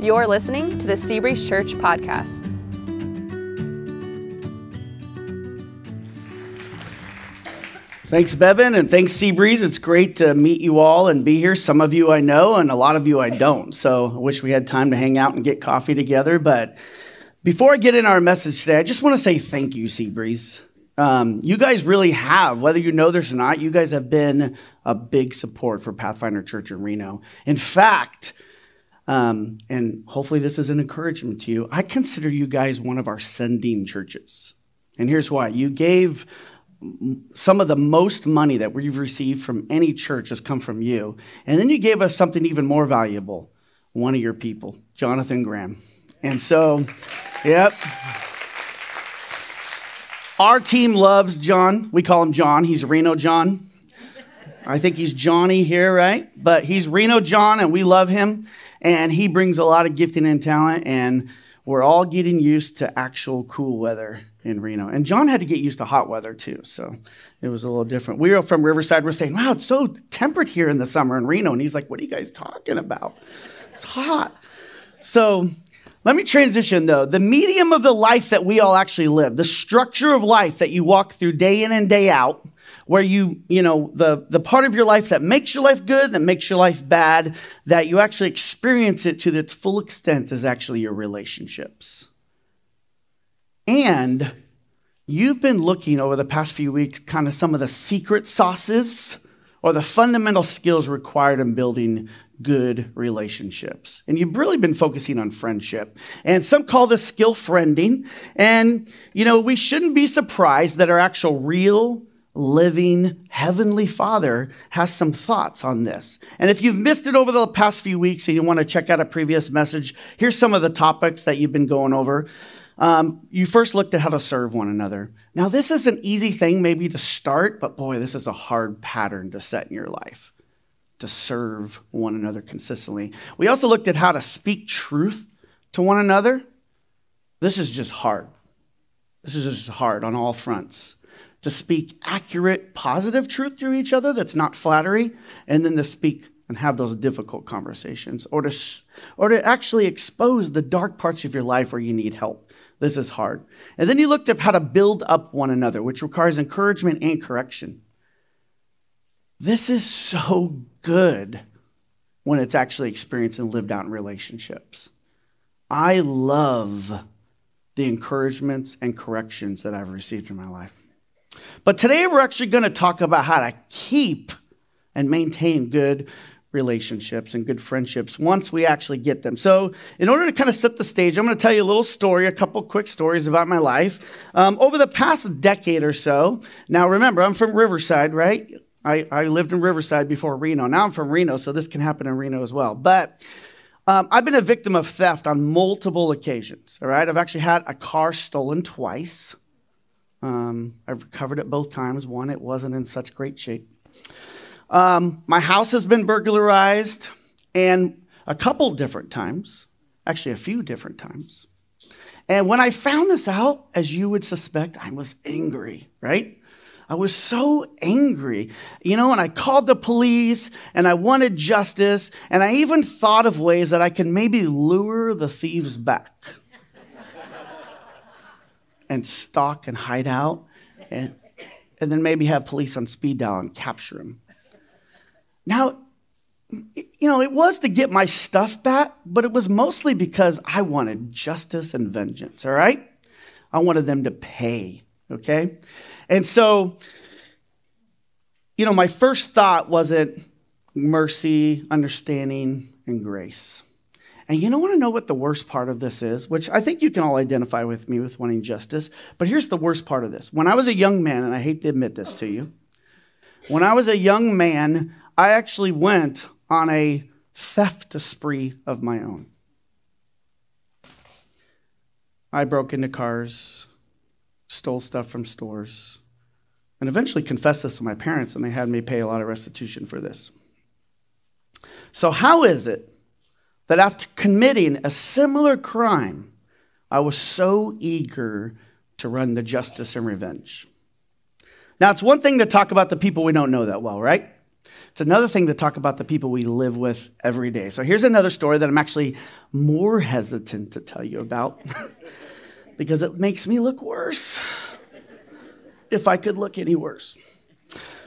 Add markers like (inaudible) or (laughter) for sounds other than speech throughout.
You're listening to the Seabreeze Church podcast. Thanks, Bevan, and thanks, Seabreeze. It's great to meet you all and be here. Some of you I know, and a lot of you I don't. So I wish we had time to hang out and get coffee together. But before I get in our message today, I just want to say thank you, Seabreeze. Um, you guys really have, whether you know this or not, you guys have been a big support for Pathfinder Church in Reno. In fact, um, and hopefully this is an encouragement to you, I consider you guys one of our sending churches. And here's why you gave some of the most money that we've received from any church has come from you. And then you gave us something even more valuable one of your people, Jonathan Graham. And so, yep. Our team loves John. We call him John. He's Reno John. I think he's Johnny here, right? But he's Reno John, and we love him. And he brings a lot of gifting and talent. And we're all getting used to actual cool weather in Reno. And John had to get used to hot weather too, so it was a little different. We were from Riverside, we're saying, wow, it's so temperate here in the summer in Reno. And he's like, what are you guys talking about? It's hot. So let me transition though. The medium of the life that we all actually live, the structure of life that you walk through day in and day out, where you, you know, the, the part of your life that makes your life good, that makes your life bad, that you actually experience it to its full extent is actually your relationships. And you've been looking over the past few weeks kind of some of the secret sauces or the fundamental skills required in building good relationships. And you've really been focusing on friendship. And some call this skill friending. And, you know, we shouldn't be surprised that our actual real living heavenly father has some thoughts on this. And if you've missed it over the past few weeks and you want to check out a previous message, here's some of the topics that you've been going over. Um, you first looked at how to serve one another. Now, this is an easy thing maybe to start, but boy, this is a hard pattern to set in your life to serve one another consistently. We also looked at how to speak truth to one another. This is just hard. This is just hard on all fronts to speak accurate, positive truth to each other that's not flattery, and then to speak and have those difficult conversations, or to, or to actually expose the dark parts of your life where you need help. This is hard. And then you looked up how to build up one another, which requires encouragement and correction. This is so good when it's actually experienced and lived out in relationships. I love the encouragements and corrections that I've received in my life. But today we're actually going to talk about how to keep and maintain good relationships and good friendships once we actually get them. So, in order to kind of set the stage, I'm going to tell you a little story, a couple quick stories about my life. Um, over the past decade or so, now remember, I'm from Riverside, right? I, I lived in Riverside before Reno. Now I'm from Reno, so this can happen in Reno as well. But um, I've been a victim of theft on multiple occasions, all right? I've actually had a car stolen twice. Um, I've recovered it both times. One, it wasn't in such great shape. Um, my house has been burglarized, and a couple different times, actually, a few different times. And when I found this out, as you would suspect, I was angry, right? I was so angry, you know, and I called the police and I wanted justice, and I even thought of ways that I could maybe lure the thieves back and stalk and hide out, and, and then maybe have police on speed dial and capture him. Now, you know, it was to get my stuff back, but it was mostly because I wanted justice and vengeance, all right? I wanted them to pay, okay? And so, you know, my first thought wasn't mercy, understanding, and grace. And you don't want to know what the worst part of this is, which I think you can all identify with me with wanting justice. But here's the worst part of this. When I was a young man, and I hate to admit this to you, when I was a young man, I actually went on a theft spree of my own. I broke into cars, stole stuff from stores, and eventually confessed this to my parents, and they had me pay a lot of restitution for this. So, how is it that after committing a similar crime, I was so eager to run the justice and revenge. Now, it's one thing to talk about the people we don't know that well, right? It's another thing to talk about the people we live with every day. So here's another story that I'm actually more hesitant to tell you about (laughs) because it makes me look worse. If I could look any worse.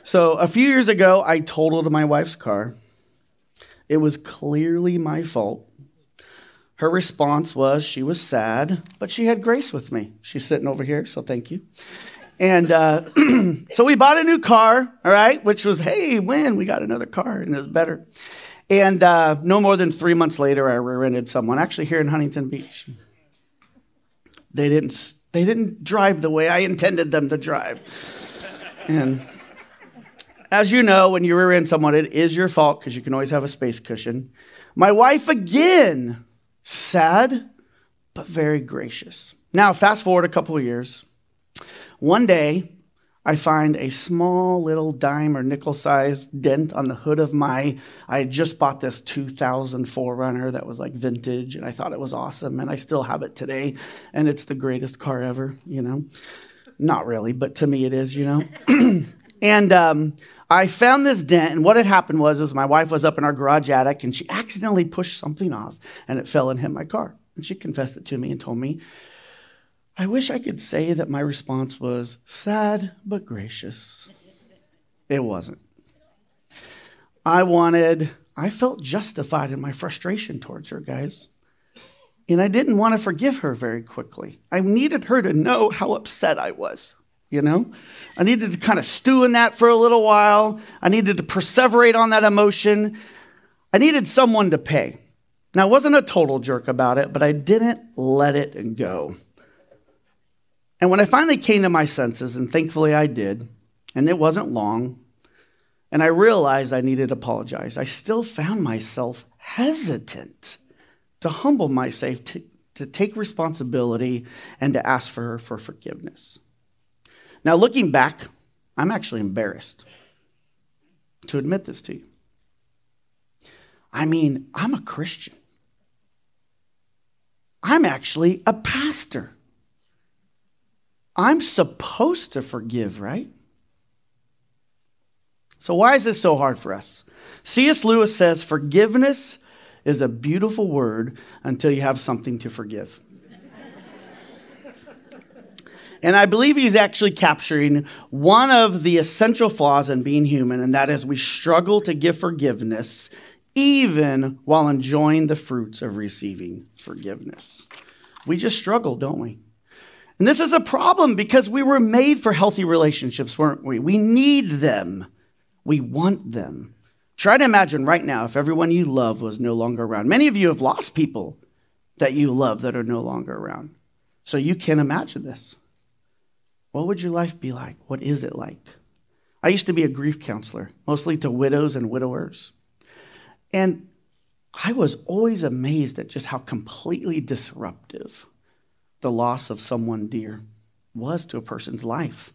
So a few years ago, I totaled my wife's car. It was clearly my fault. Her response was she was sad, but she had grace with me. She's sitting over here, so thank you. And uh, (clears throat) so we bought a new car, all right, which was, hey, when we got another car and it was better. And uh, no more than three months later, I re rented someone, actually here in Huntington Beach. They didn't, they didn't drive the way I intended them to drive. And as you know, when you rear end someone, it is your fault because you can always have a space cushion. My wife, again, sad, but very gracious. Now, fast forward a couple of years. One day, I find a small little dime or nickel sized dent on the hood of my. I had just bought this 2000 4Runner that was like vintage, and I thought it was awesome, and I still have it today, and it's the greatest car ever, you know? Not really, but to me it is, you know? (clears throat) and um, I found this dent, and what had happened was, is my wife was up in our garage attic, and she accidentally pushed something off, and it fell and hit my car. And she confessed it to me and told me I wish I could say that my response was sad but gracious. It wasn't. I wanted, I felt justified in my frustration towards her, guys. And I didn't want to forgive her very quickly. I needed her to know how upset I was, you know? I needed to kind of stew in that for a little while. I needed to perseverate on that emotion. I needed someone to pay. Now, I wasn't a total jerk about it, but I didn't let it go. And when I finally came to my senses, and thankfully I did, and it wasn't long, and I realized I needed to apologize, I still found myself hesitant to humble myself, to, to take responsibility, and to ask for for forgiveness. Now, looking back, I'm actually embarrassed to admit this to you. I mean, I'm a Christian. I'm actually a pastor. I'm supposed to forgive, right? So, why is this so hard for us? C.S. Lewis says forgiveness is a beautiful word until you have something to forgive. And I believe he's actually capturing one of the essential flaws in being human, and that is we struggle to give forgiveness even while enjoying the fruits of receiving forgiveness. We just struggle, don't we? And this is a problem because we were made for healthy relationships, weren't we? We need them, we want them. Try to imagine right now if everyone you love was no longer around. Many of you have lost people that you love that are no longer around. So you can imagine this. What would your life be like? What is it like? I used to be a grief counselor, mostly to widows and widowers. And I was always amazed at just how completely disruptive the loss of someone dear was to a person's life.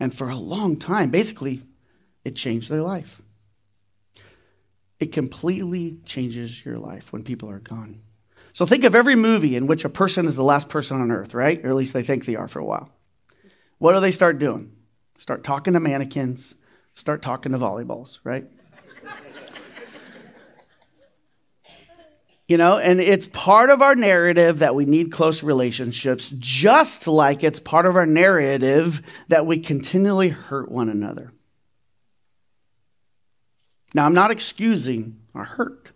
And for a long time, basically, it changed their life. It completely changes your life when people are gone. So think of every movie in which a person is the last person on earth, right? Or at least they think they are for a while. What do they start doing? Start talking to mannequins, start talking to volleyballs, right? You know, and it's part of our narrative that we need close relationships, just like it's part of our narrative that we continually hurt one another. Now, I'm not excusing our hurt.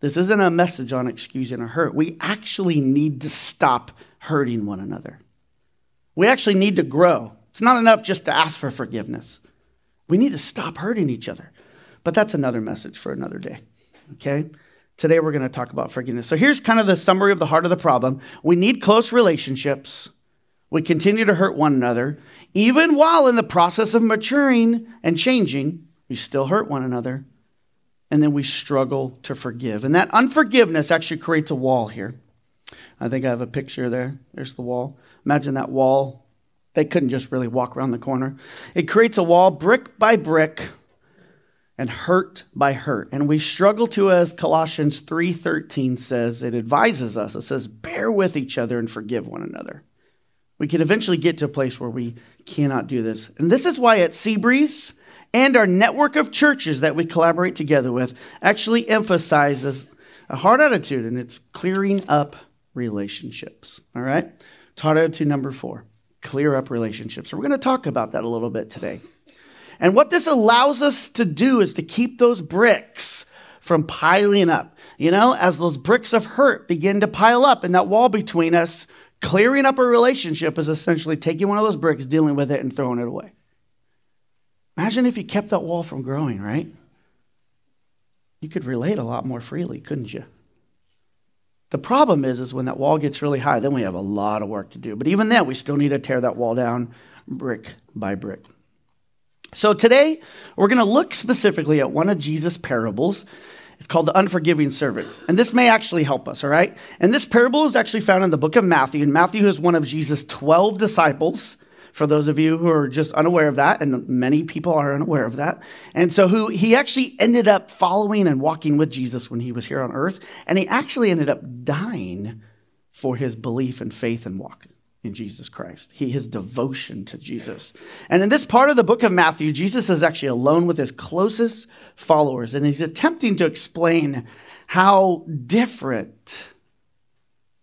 This isn't a message on excusing our hurt. We actually need to stop hurting one another. We actually need to grow. It's not enough just to ask for forgiveness. We need to stop hurting each other. But that's another message for another day. Okay? Today we're going to talk about forgiveness. So here's kind of the summary of the heart of the problem. We need close relationships. We continue to hurt one another. Even while in the process of maturing and changing, we still hurt one another. And then we struggle to forgive. And that unforgiveness actually creates a wall here. I think I have a picture there. There's the wall. Imagine that wall. They couldn't just really walk around the corner. It creates a wall brick by brick and hurt by hurt. And we struggle to as Colossians 3:13 says, it advises us. It says, "Bear with each other and forgive one another." We can eventually get to a place where we cannot do this. And this is why at Seabreeze and our network of churches that we collaborate together with actually emphasizes a heart attitude, and it's clearing up relationships. All right? Heart attitude number four clear up relationships. We're going to talk about that a little bit today. And what this allows us to do is to keep those bricks from piling up. You know, as those bricks of hurt begin to pile up in that wall between us, clearing up a relationship is essentially taking one of those bricks, dealing with it, and throwing it away. Imagine if you kept that wall from growing, right? You could relate a lot more freely, couldn't you? The problem is, is when that wall gets really high, then we have a lot of work to do. But even then, we still need to tear that wall down brick by brick. So today, we're going to look specifically at one of Jesus' parables. It's called the unforgiving servant. And this may actually help us, all right? And this parable is actually found in the book of Matthew. And Matthew is one of Jesus' 12 disciples for those of you who are just unaware of that, and many people are unaware of that. And so, who he actually ended up following and walking with Jesus when he was here on earth, and he actually ended up dying for his belief and faith and walk in Jesus Christ, he, his devotion to Jesus. And in this part of the book of Matthew, Jesus is actually alone with his closest followers, and he's attempting to explain how different,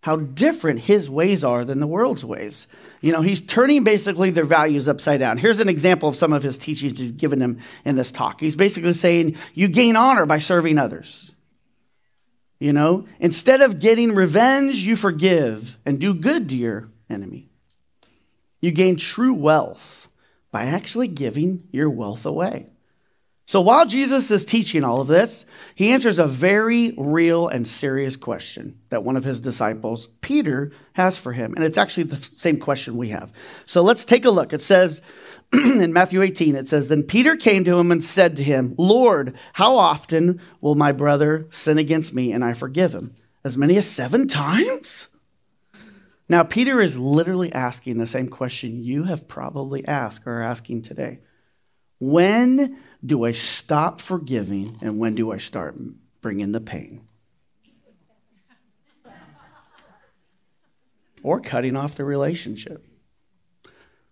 how different his ways are than the world's ways. You know, he's turning basically their values upside down. Here's an example of some of his teachings he's given them in this talk. He's basically saying, You gain honor by serving others. You know, instead of getting revenge, you forgive and do good to your enemy. You gain true wealth by actually giving your wealth away. So while Jesus is teaching all of this, he answers a very real and serious question that one of his disciples, Peter, has for him. And it's actually the same question we have. So let's take a look. It says (clears throat) in Matthew 18, it says, Then Peter came to him and said to him, Lord, how often will my brother sin against me and I forgive him? As many as seven times? Now, Peter is literally asking the same question you have probably asked or are asking today. When do I stop forgiving and when do I start bringing the pain? or cutting off the relationship.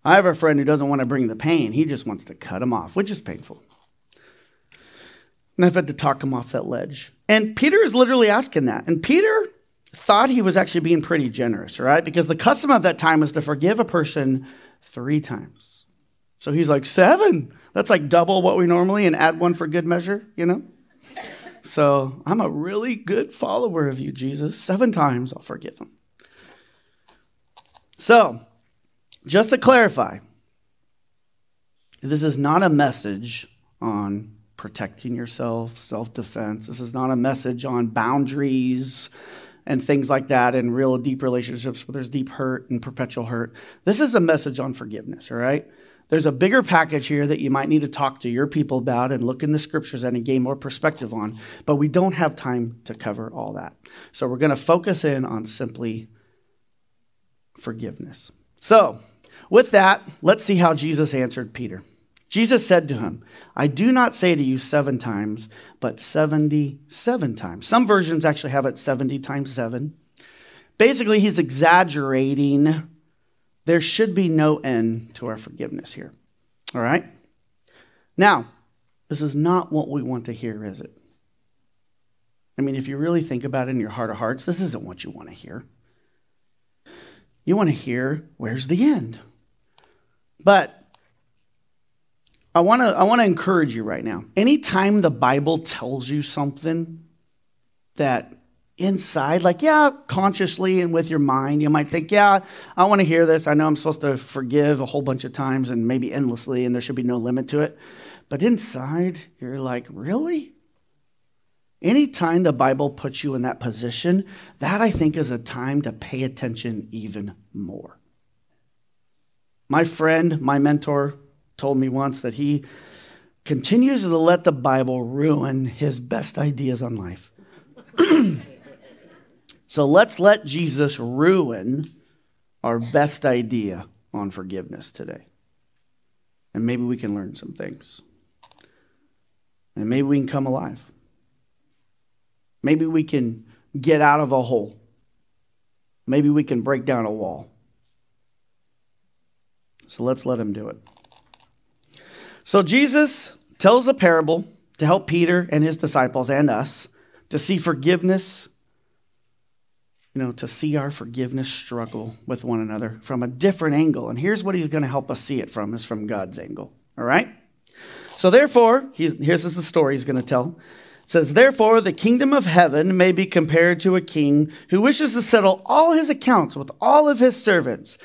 I have a friend who doesn't want to bring the pain, he just wants to cut him off, which is painful. And I've had to talk him off that ledge. And Peter is literally asking that. And Peter thought he was actually being pretty generous, right? Because the custom of that time was to forgive a person three times. So he's like, seven. That's like double what we normally and add one for good measure, you know? So I'm a really good follower of you, Jesus. Seven times I'll forgive him. So, just to clarify, this is not a message on protecting yourself, self defense. This is not a message on boundaries, and things like that and real deep relationships where there's deep hurt and perpetual hurt. This is a message on forgiveness, all right? There's a bigger package here that you might need to talk to your people about and look in the scriptures and gain more perspective on, but we don't have time to cover all that. So we're going to focus in on simply forgiveness. So, with that, let's see how Jesus answered Peter. Jesus said to him, I do not say to you seven times, but 77 times. Some versions actually have it 70 times seven. Basically, he's exaggerating. There should be no end to our forgiveness here. All right? Now, this is not what we want to hear, is it? I mean, if you really think about it in your heart of hearts, this isn't what you want to hear. You want to hear, where's the end? But I want to I want to encourage you right now. Anytime the Bible tells you something that inside, like, yeah, consciously and with your mind, you might think, yeah, I want to hear this. I know I'm supposed to forgive a whole bunch of times and maybe endlessly, and there should be no limit to it. But inside, you're like, really? Anytime the Bible puts you in that position, that I think is a time to pay attention even more. My friend, my mentor, told me once that he continues to let the Bible ruin his best ideas on life. (clears throat) so let's let Jesus ruin our best idea on forgiveness today. And maybe we can learn some things. And maybe we can come alive. Maybe we can get out of a hole. Maybe we can break down a wall. So let's let him do it. So Jesus tells a parable to help Peter and his disciples and us to see forgiveness, know, to see our forgiveness struggle with one another from a different angle. And here's what he's going to help us see it from is from God's angle. All right? So therefore, here's the story he's going to tell. It says, Therefore, the kingdom of heaven may be compared to a king who wishes to settle all his accounts with all of his servants.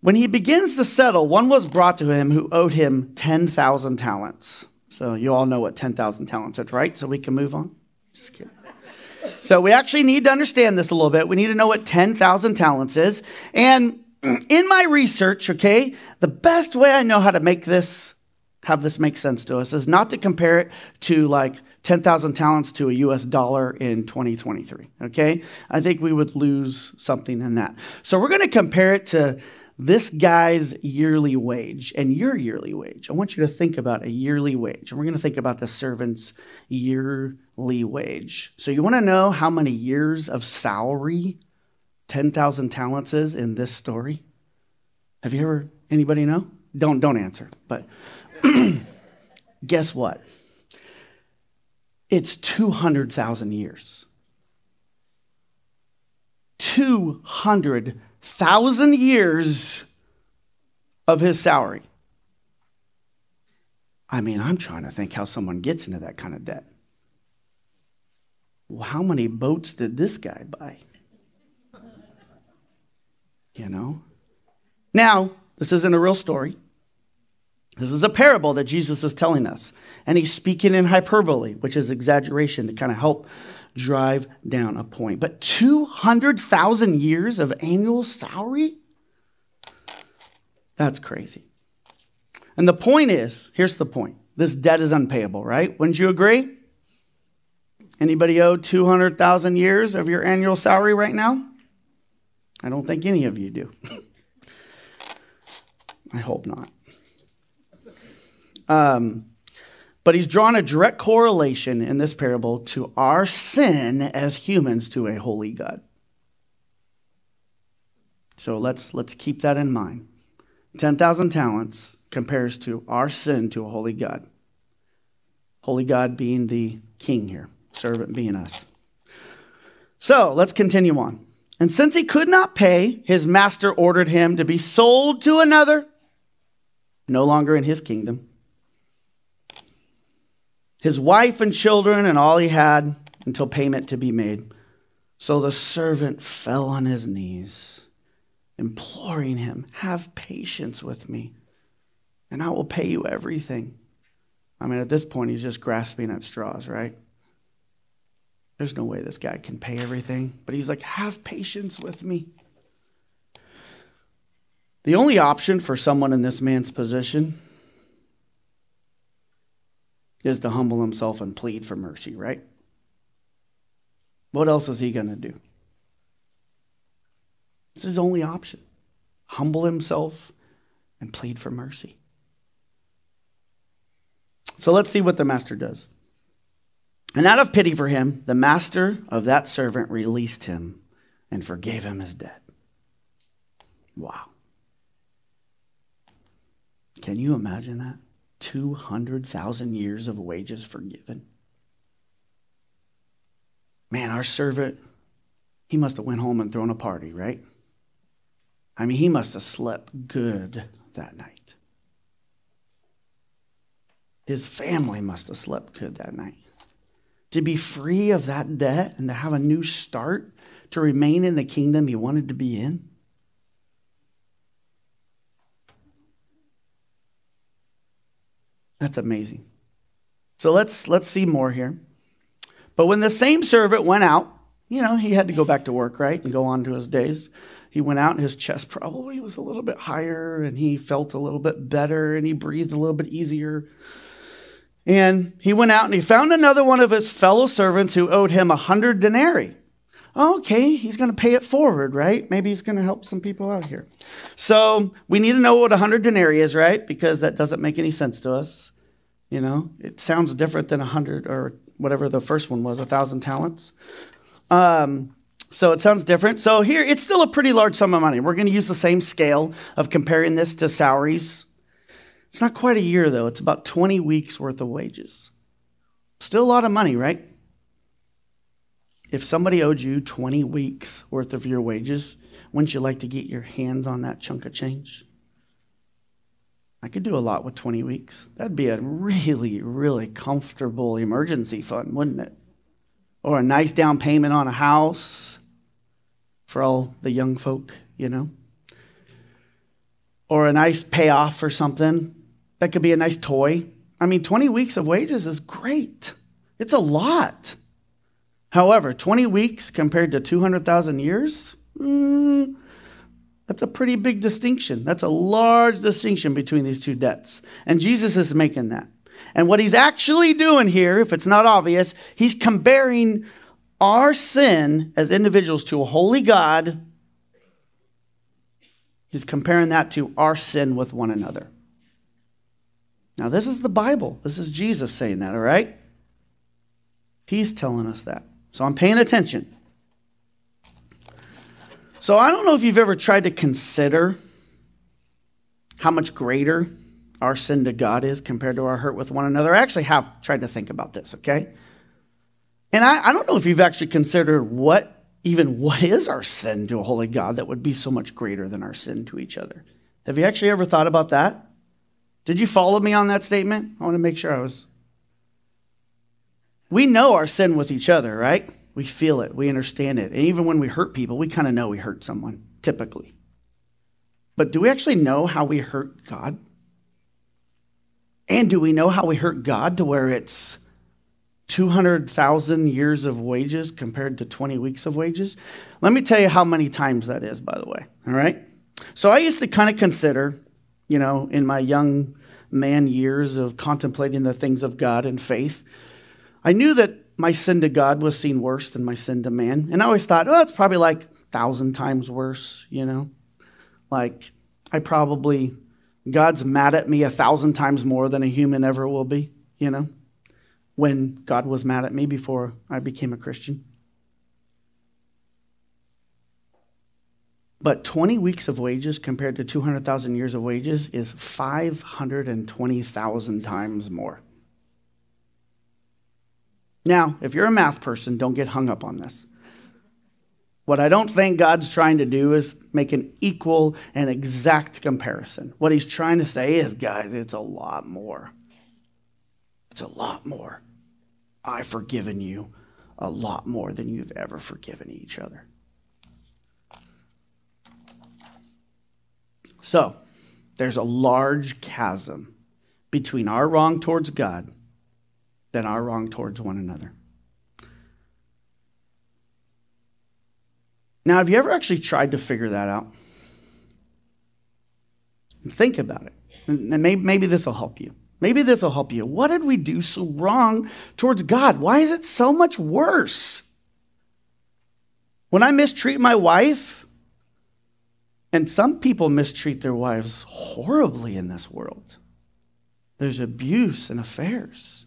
When he begins to settle, one was brought to him who owed him 10,000 talents. So you all know what 10,000 talents is, right? So we can move on. Just kidding. So we actually need to understand this a little bit. We need to know what 10,000 talents is. And (clears throat) in my research, okay, the best way I know how to make this have this make sense to us is not to compare it to like 10,000 talents to a US dollar in 2023, okay? I think we would lose something in that. So we're going to compare it to this guy's yearly wage and your yearly wage. I want you to think about a yearly wage. And we're going to think about the servant's yearly wage. So you want to know how many years of salary 10,000 talents is in this story? Have you ever anybody know? Don't don't answer. But (clears throat) guess what? It's 200,000 years. 200 thousand years of his salary. I mean, I'm trying to think how someone gets into that kind of debt. Well, how many boats did this guy buy? You know? Now, this isn't a real story. This is a parable that Jesus is telling us. And he's speaking in hyperbole, which is exaggeration to kind of help drive down a point. But 200,000 years of annual salary? That's crazy. And the point is here's the point this debt is unpayable, right? Wouldn't you agree? Anybody owe 200,000 years of your annual salary right now? I don't think any of you do. (laughs) I hope not. Um, but he's drawn a direct correlation in this parable to our sin as humans to a holy God. So let's, let's keep that in mind. 10,000 talents compares to our sin to a holy God. Holy God being the king here, servant being us. So let's continue on. And since he could not pay, his master ordered him to be sold to another, no longer in his kingdom his wife and children and all he had until payment to be made. So the servant fell on his knees, imploring him, Have patience with me, and I will pay you everything. I mean, at this point, he's just grasping at straws, right? There's no way this guy can pay everything. But he's like, Have patience with me. The only option for someone in this man's position is to humble himself and plead for mercy, right? What else is he going to do? It's his only option. Humble himself and plead for mercy. So let's see what the master does. And out of pity for him, the master of that servant released him and forgave him his debt. Wow. Can you imagine that? 200,000 years of wages forgiven. Man, our servant, he must have went home and thrown a party, right? I mean, he must have slept good that night. His family must have slept good that night. To be free of that debt and to have a new start, to remain in the kingdom he wanted to be in. That's amazing. So let's let's see more here. But when the same servant went out, you know, he had to go back to work, right? And go on to his days. He went out and his chest probably was a little bit higher and he felt a little bit better and he breathed a little bit easier. And he went out and he found another one of his fellow servants who owed him a hundred denarii okay, he's going to pay it forward, right? Maybe he's going to help some people out here. So we need to know what 100 denarii is, right? Because that doesn't make any sense to us. You know, it sounds different than 100 or whatever the first one was, 1,000 talents. Um, so it sounds different. So here, it's still a pretty large sum of money. We're going to use the same scale of comparing this to salaries. It's not quite a year, though. It's about 20 weeks worth of wages. Still a lot of money, right? If somebody owed you 20 weeks worth of your wages, wouldn't you like to get your hands on that chunk of change? I could do a lot with 20 weeks. That'd be a really, really comfortable emergency fund, wouldn't it? Or a nice down payment on a house for all the young folk, you know? Or a nice payoff for something. That could be a nice toy. I mean, 20 weeks of wages is great. It's a lot. However, 20 weeks compared to 200,000 years, mm, that's a pretty big distinction. That's a large distinction between these two debts. And Jesus is making that. And what he's actually doing here, if it's not obvious, he's comparing our sin as individuals to a holy God. He's comparing that to our sin with one another. Now, this is the Bible. This is Jesus saying that, all right? He's telling us that. So I'm paying attention. So I don't know if you've ever tried to consider how much greater our sin to God is compared to our hurt with one another. I actually have tried to think about this, okay? And I, I don't know if you've actually considered what, even what is our sin to a holy God that would be so much greater than our sin to each other. Have you actually ever thought about that? Did you follow me on that statement? I want to make sure I was we know our sin with each other, right? We feel it, we understand it. And even when we hurt people, we kind of know we hurt someone, typically. But do we actually know how we hurt God? And do we know how we hurt God to where it's 200,000 years of wages compared to 20 weeks of wages? Let me tell you how many times that is, by the way. All right? So I used to kind of consider, you know, in my young man years of contemplating the things of God and faith, I knew that my sin to God was seen worse than my sin to man. And I always thought, oh, it's probably like a thousand times worse, you know? Like, I probably, God's mad at me a thousand times more than a human ever will be, you know? When God was mad at me before I became a Christian. But 20 weeks of wages compared to 200,000 years of wages is 520,000 times more. Now, if you're a math person, don't get hung up on this. What I don't think God's trying to do is make an equal and exact comparison. What he's trying to say is, guys, it's a lot more. It's a lot more. I've forgiven you a lot more than you've ever forgiven each other. So, there's a large chasm between our wrong towards God than our wrong towards one another. Now, have you ever actually tried to figure that out? Think about it. And maybe, maybe this will help you. Maybe this will help you. What did we do so wrong towards God? Why is it so much worse? When I mistreat my wife, and some people mistreat their wives horribly in this world, there's abuse and affairs.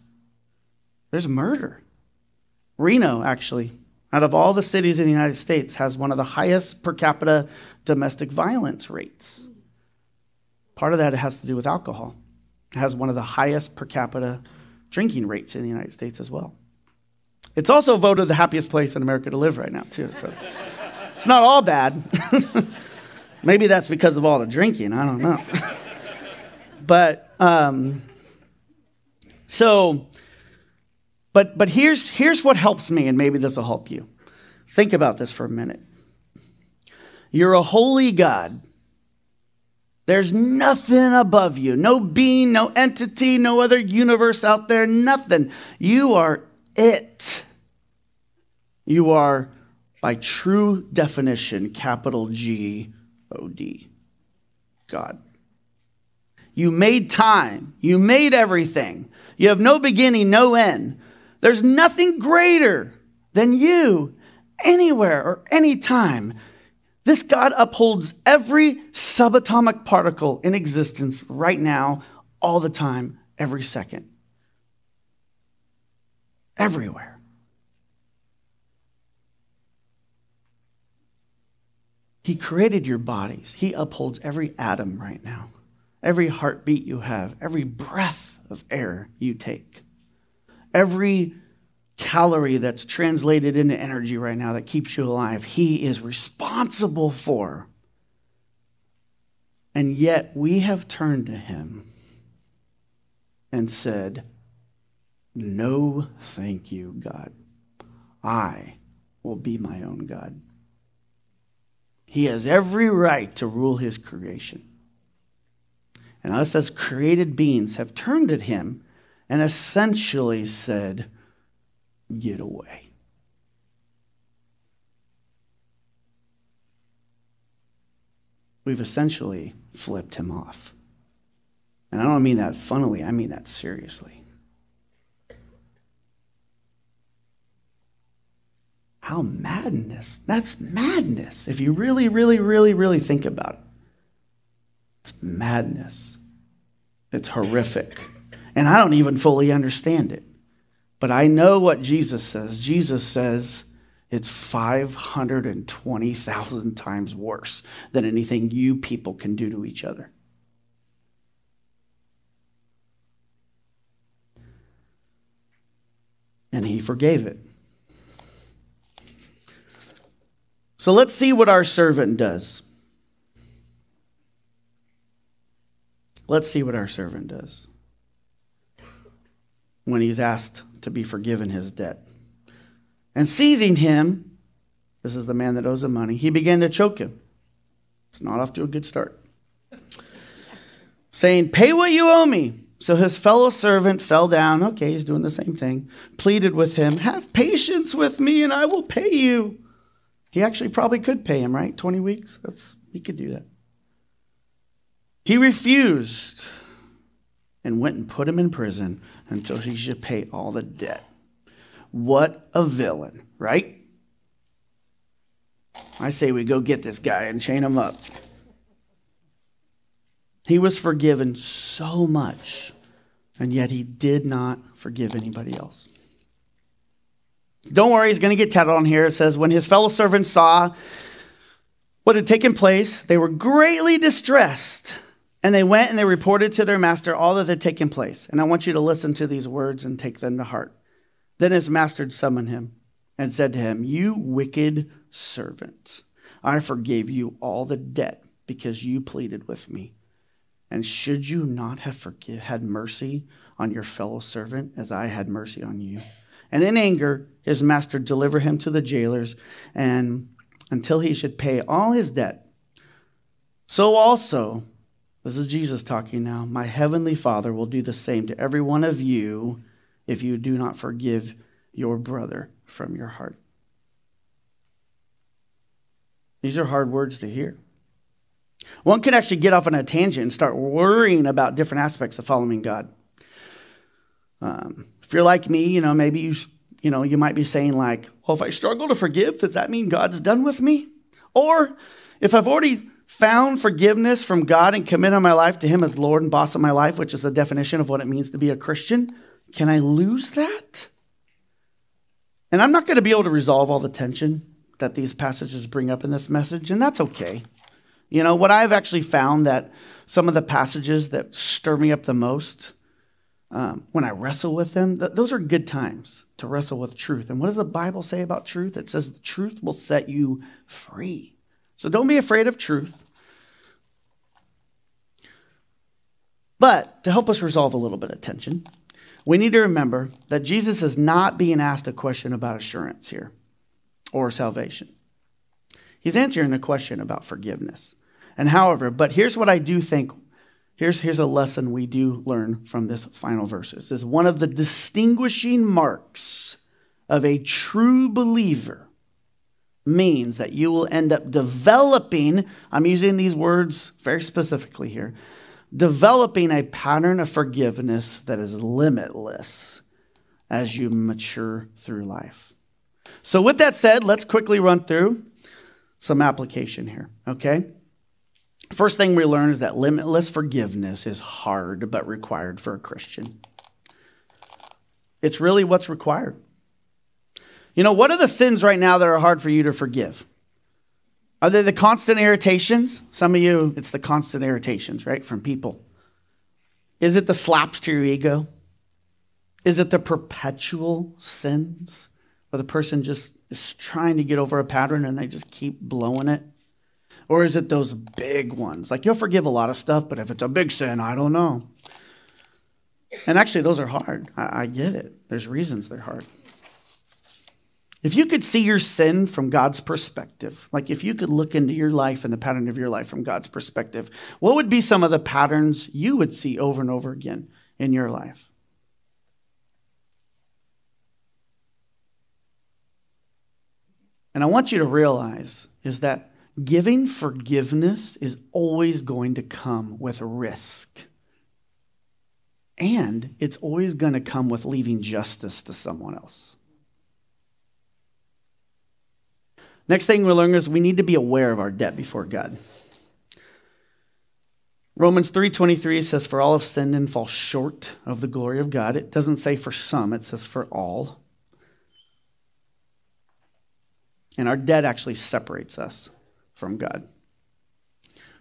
There's murder. Reno, actually, out of all the cities in the United States, has one of the highest per capita domestic violence rates. Part of that has to do with alcohol. It has one of the highest per capita drinking rates in the United States as well. It's also voted the happiest place in America to live right now, too. So (laughs) it's not all bad. (laughs) Maybe that's because of all the drinking. I don't know. (laughs) but um, so but, but here's, here's what helps me, and maybe this will help you. Think about this for a minute. You're a holy God. There's nothing above you, no being, no entity, no other universe out there, nothing. You are it. You are, by true definition, capital G O D, God. You made time, you made everything. You have no beginning, no end. There's nothing greater than you anywhere or anytime. This God upholds every subatomic particle in existence right now, all the time, every second. Everywhere. He created your bodies. He upholds every atom right now. every heartbeat you have, every breath of air you take, every calorie that's translated into energy right now that keeps you alive, He is responsible for. And yet we have turned to Him and said, No, thank you, God. I will be my own God. He has every right to rule his creation. And us as created beings have turned at him and essentially said, Get away. We've essentially flipped him off. And I don't mean that funnily, I mean that seriously. How madness. That's madness. If you really, really, really, really think about it, it's madness. It's horrific. And I don't even fully understand it. But I know what Jesus says. Jesus says it's 520,000 times worse than anything you people can do to each other. And he forgave it. So let's see what our servant does. Let's see what our servant does when he's asked to be forgiven his debt. And seizing him, this is the man that owes him money, he began to choke him. It's not off to a good start. Saying, Pay what you owe me. So his fellow servant fell down. Okay, he's doing the same thing. Pleaded with him, Have patience with me and I will pay you. He actually probably could pay him, right? 20 weeks? That's he could do that. He refused and went and put him in prison until he should pay all the debt. What a villain, right? I say we go get this guy and chain him up. He was forgiven so much, and yet he did not forgive anybody else. Don't worry, he's going to get tattled on here. It says, When his fellow servants saw what had taken place, they were greatly distressed. And they went and they reported to their master all that had taken place. And I want you to listen to these words and take them to heart. Then his master summoned him and said to him, You wicked servant, I forgave you all the debt because you pleaded with me. And should you not have forgive, had mercy on your fellow servant as I had mercy on you? And in anger, his master delivered him to the jailers and until he should pay all his debt. So also, this is Jesus talking now, my heavenly Father will do the same to every one of you if you do not forgive your brother from your heart. These are hard words to hear. One can actually get off on a tangent and start worrying about different aspects of following God. Um, if you're like me, you know, maybe you, you know, you might be saying like, well, if I struggle to forgive, does that mean God's done with me? Or if I've already found forgiveness from God and committed my life to Him as Lord and boss of my life, which is the definition of what it means to be a Christian, can I lose that? And I'm not going to be able to resolve all the tension that these passages bring up in this message, and that's okay. You know, what I've actually found that some of the passages that stir me up the most um, when I wrestle with them, th- those are good times to wrestle with truth. And what does the Bible say about truth? It says the truth will set you free. So don't be afraid of truth. But to help us resolve a little bit of tension, we need to remember that Jesus is not being asked a question about assurance here or salvation. He's answering a question about forgiveness. And however, but here's what I do think Here's, here's a lesson we do learn from this final verses is one of the distinguishing marks of a true believer means that you will end up developing i'm using these words very specifically here developing a pattern of forgiveness that is limitless as you mature through life so with that said let's quickly run through some application here okay First thing we learn is that limitless forgiveness is hard but required for a Christian. It's really what's required. You know, what are the sins right now that are hard for you to forgive? Are they the constant irritations? Some of you, it's the constant irritations, right, from people. Is it the slaps to your ego? Is it the perpetual sins where the person just is trying to get over a pattern and they just keep blowing it? Or is it those big ones? Like you'll forgive a lot of stuff, but if it's a big sin, I don't know. And actually, those are hard. I, I get it. There's reasons they're hard. If you could see your sin from God's perspective, like if you could look into your life and the pattern of your life from God's perspective, what would be some of the patterns you would see over and over again in your life? And I want you to realize is that giving forgiveness is always going to come with risk. And it's always going to come with leaving justice to someone else. Next thing we learn is we need to be aware of our debt before God. Romans 3:23 says for all have sinned and fall short of the glory of God. It doesn't say for some, it says for all. And our debt actually separates us from God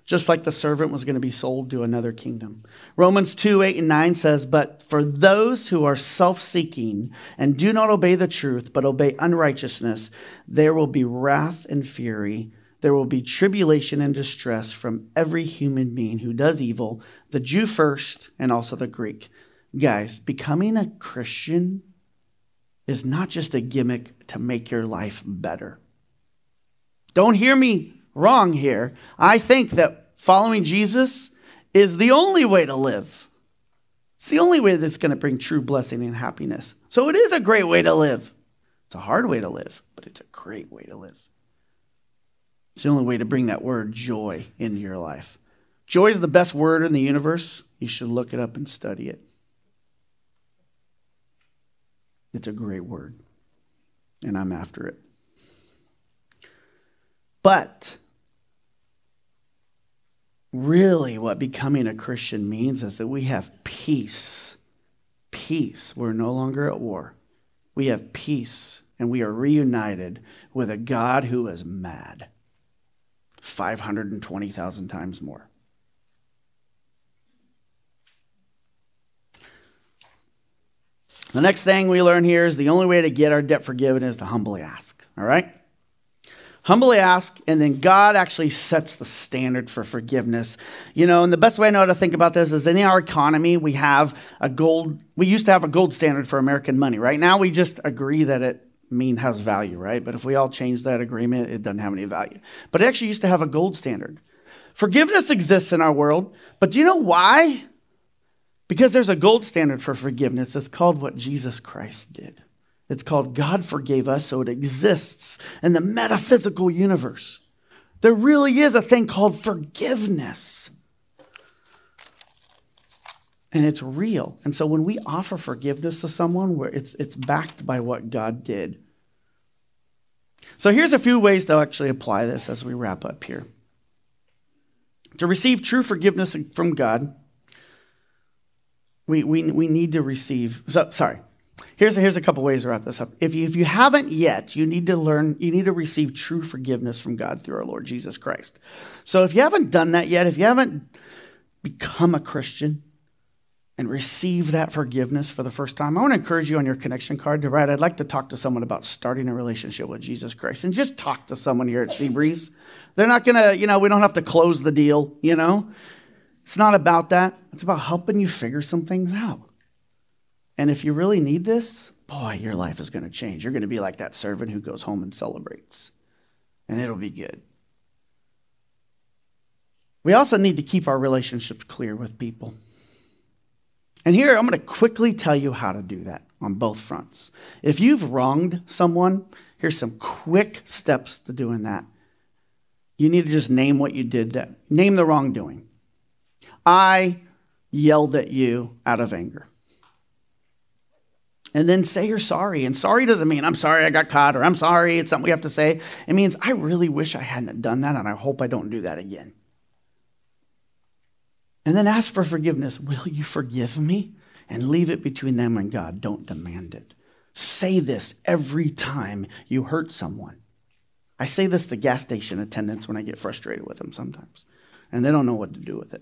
just like the servant was going to be sold to another kingdom. Romans 2 8 and 9 says, But for those who are self seeking and do not obey the truth, but obey unrighteousness, there will be wrath and fury. There will be tribulation and distress from every human being who does evil, the Jew first and also the Greek. Guys, becoming a Christian is not just a gimmick to make your life better. Don't hear me wrong here. I think that following Jesus is the only way to live. It's the only way that's going to bring true blessing and happiness. So it is a great way to live. It's a hard way to live, but it's a great way to live. It's the only way to bring that word joy into your life. Joy is the best word in the universe. You should look it up and study it. It's a great word, and I'm after it. But really, what becoming a Christian means is that we have peace. Peace. We're no longer at war. We have peace, and we are reunited with a God who is mad 520,000 times more. The next thing we learn here is the only way to get our debt forgiven is to humbly ask. All right? Humbly ask, and then God actually sets the standard for forgiveness. You know, and the best way I know how to think about this is in our economy, we have a gold, we used to have a gold standard for American money. Right now, we just agree that it mean has value, right? But if we all change that agreement, it doesn't have any value. But it actually used to have a gold standard. Forgiveness exists in our world, but do you know why? Because there's a gold standard for forgiveness. It's called what Jesus Christ did. It's called God Forgave Us, so it exists in the metaphysical universe. There really is a thing called forgiveness. And it's real. And so when we offer forgiveness to someone, where it's, it's backed by what God did. So here's a few ways to actually apply this as we wrap up here. To receive true forgiveness from God, we, we, we need to receive, so, sorry, Here's a, here's a couple ways to wrap this up. If you, if you haven't yet, you need to learn, you need to receive true forgiveness from God through our Lord Jesus Christ. So if you haven't done that yet, if you haven't become a Christian and receive that forgiveness for the first time, I want to encourage you on your connection card to write, I'd like to talk to someone about starting a relationship with Jesus Christ. And just talk to someone here at Seabreeze. They're not going to, you know, we don't have to close the deal, you know? It's not about that. It's about helping you figure some things out. And if you really need this, boy, your life is going to change. You're going to be like that servant who goes home and celebrates, and it'll be good. We also need to keep our relationships clear with people. And here, I'm going to quickly tell you how to do that on both fronts. If you've wronged someone, here's some quick steps to doing that. You need to just name what you did, that, name the wrongdoing. I yelled at you out of anger and then say you're sorry. And sorry doesn't mean I'm sorry I got caught or I'm sorry it's something we have to say. It means I really wish I hadn't done that and I hope I don't do that again. And then ask for forgiveness. Will you forgive me? And leave it between them and God. Don't demand it. Say this every time you hurt someone. I say this to gas station attendants when I get frustrated with them sometimes, and they don't know what to do with it.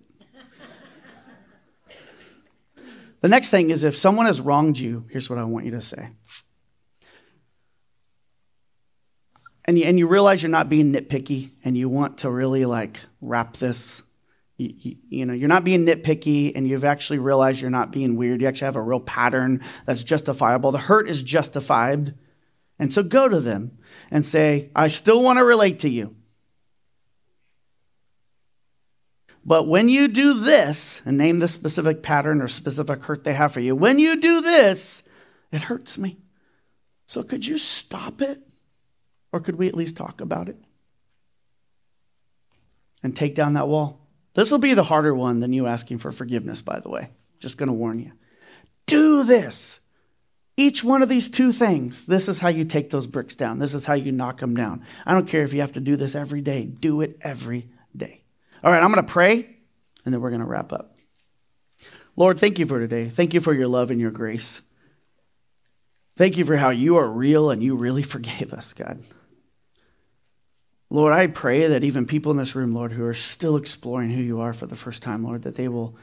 The next thing is if someone has wronged you, here's what I want you to say. And you, and you realize you're not being nitpicky and you want to really like wrap this you, you, you, know you're not being nitpicky and you've actually realized you're not being weird. You actually have a real pattern that's justifiable. The hurt is justified. And so go to them and say i still want to relate to you but when you do this and name the specific pattern or specific hurt they have for you when you do this it hurts me so could you stop it or could we at least talk about it and take down that wall this will be the harder one than you asking for forgiveness, by the way. Just going to warn you. Do this. Each one of these two things, this is how you take those bricks down. This is how you knock them down. I don't care if you have to do this every day, do it every day. All right, I'm going to pray and then we're going to wrap up. Lord, thank you for today. Thank you for your love and your grace. Thank you for how you are real and you really forgave us, God. Lord, I pray that even people in this room, Lord, who are still exploring who you are for the first time, Lord, that they will,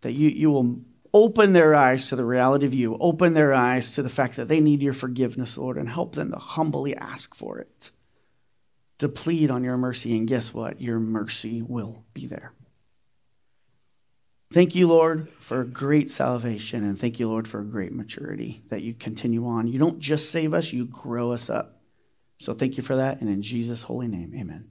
that you, you will open their eyes to the reality of you, open their eyes to the fact that they need your forgiveness, Lord, and help them to humbly ask for it, to plead on your mercy. And guess what? Your mercy will be there. Thank you, Lord, for great salvation. And thank you, Lord, for great maturity that you continue on. You don't just save us, you grow us up. So thank you for that. And in Jesus' holy name, amen.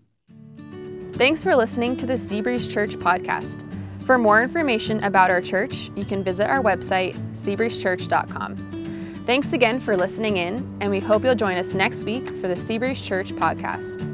Thanks for listening to the Seabreeze Church podcast. For more information about our church, you can visit our website, seabreezechurch.com. Thanks again for listening in, and we hope you'll join us next week for the Seabreeze Church podcast.